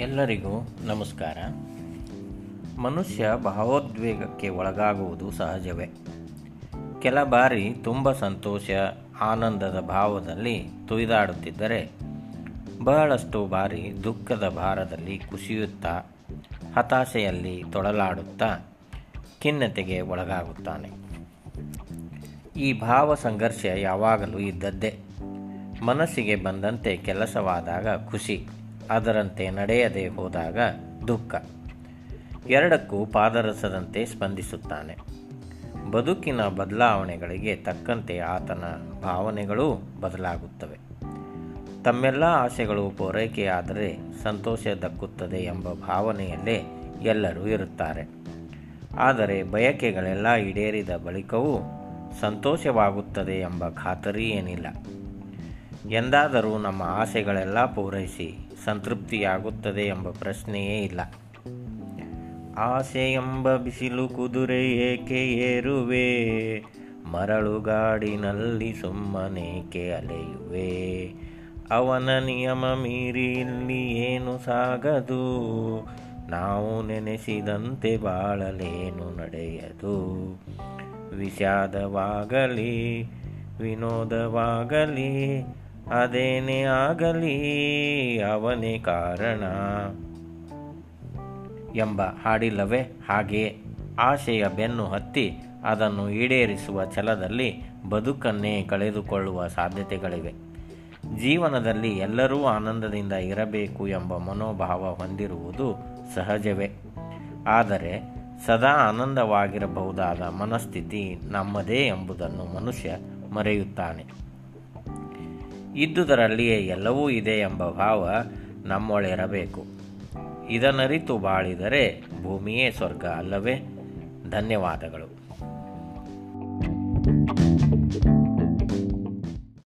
ಎಲ್ಲರಿಗೂ ನಮಸ್ಕಾರ. ಮನುಷ್ಯ ಭಾವೋದ್ವೇಗಕ್ಕೆ ಒಳಗಾಗುವುದು ಸಹಜವೇ. ಕೆಲ ಬಾರಿ ತುಂಬ ಸಂತೋಷ, ಆನಂದದ ಭಾವದಲ್ಲಿ ತುಯ್ದಾಡುತ್ತಿದ್ದರೆ, ಬಹಳಷ್ಟು ಬಾರಿ ದುಃಖದ ಭಾರದಲ್ಲಿ ಕುಸಿಯುತ್ತಾ, ಹತಾಶೆಯಲ್ಲಿ ತೊಡಲಾಡುತ್ತಾ, ಖಿನ್ನತೆಗೆ ಒಳಗಾಗುತ್ತಾನೆ. ಈ ಭಾವ ಸಂಘರ್ಷ ಯಾವಾಗಲೂ ಇದ್ದದ್ದೇ. ಮನಸ್ಸಿಗೆ ಬಂದಂತೆ ಕೆಲಸವಾದಾಗ ಖುಷಿ. ಅದರಂತೆ ನಡೆಯದೆ ಹೋದಾಗ ದುಃಖ. ಎರಡಕ್ಕೂ ಪಾದರಸದಂತೆ ಸ್ಪಂದಿಸುತ್ತಾನೆ. ಬದುಕಿನ ಬದಲಾವಣೆಗಳಿಗೆ ತಕ್ಕಂತೆ ಆತನ ಭಾವನೆಗಳೂ ಬದಲಾಗುತ್ತವೆ. ತಮ್ಮೆಲ್ಲ ಆಸೆಗಳು ಪೂರೈಕೆಯಾದರೆ ಸಂತೋಷ ದಕ್ಕುತ್ತದೆ ಎಂಬ ಭಾವನೆಯಲ್ಲೇ ಎಲ್ಲರೂ ಇರುತ್ತಾರೆ. ಆದರೆ ಬಯಕೆಗಳೆಲ್ಲ ಈಡೇರಿದ ಬಳಿಕವೂ ಸಂತೋಷವಾಗುತ್ತದೆ ಎಂಬ ಖಾತರಿ ಏನಿಲ್ಲ ಎಂದಾದರೂ ನಮ್ಮ ಆಸೆಗಳೆಲ್ಲ ಪೂರೈಸಿ ಸಂತೃಪ್ತಿಯಾಗುತ್ತದೆ ಎಂಬ ಪ್ರಶ್ನೆಯೇ ಇಲ್ಲ. ಆಸೆ ಎಂಬ ಬಿಸಿಲು ಕುದುರೆ ಏಕೆ ಏರುವೆ? ಮರಳುಗಾಡಿನಲ್ಲಿ ಸುಮ್ಮನೇಕೆ ಅಲೆಯುವೆ? ಅವನ ನಿಯಮ ಮೀರಿ ಇಲ್ಲಿ ಏನು ಸಾಗದು? ನಾವು ನೆನೆಸಿದಂತೆ ಬಾಳಲೇನು ನಡೆಯದು? ವಿಷಾದವಾಗಲಿ, ವಿನೋದವಾಗಲಿ ಅದೇನೇ ಆಗಲಿ ಅವನೇ ಕಾರಣ. ಎಂಬ ಹಾಡಿಲ್ಲವೇ? ಹಾಗೆಯೇ ಆಶೆಯ ಬೆನ್ನು ಹತ್ತಿ ಅದನ್ನು ಈಡೇರಿಸುವ ಛಲದಲ್ಲಿ ಬದುಕನ್ನೇ ಕಳೆದುಕೊಳ್ಳುವ ಸಾಧ್ಯತೆಗಳಿವೆ. ಜೀವನದಲ್ಲಿ ಎಲ್ಲರೂ ಆನಂದದಿಂದ ಇರಬೇಕು ಎಂಬ ಮನೋಭಾವ ಹೊಂದಿರುವುದು ಸಹಜವೇ. ಆದರೆ ಸದಾ ಆನಂದವಾಗಿರಬಹುದಾದ ಮನಸ್ಥಿತಿ ನಮ್ಮದೇ ಎಂಬುದನ್ನು ಮನುಷ್ಯ ಮರೆಯುತ್ತಾನೆ. ಇದ್ದುದರಲ್ಲಿಯೇ ಎಲ್ಲವೂ ಇದೆ ಎಂಬ ಭಾವ ನಮ್ಮೊಳಿರಬೇಕು ಇದನ್ನರಿತು ಬಾಳಿದರೆ ಭೂಮಿಯೇ ಸ್ವರ್ಗ ಅಲ್ಲವೇ? ಧನ್ಯವಾದಗಳು.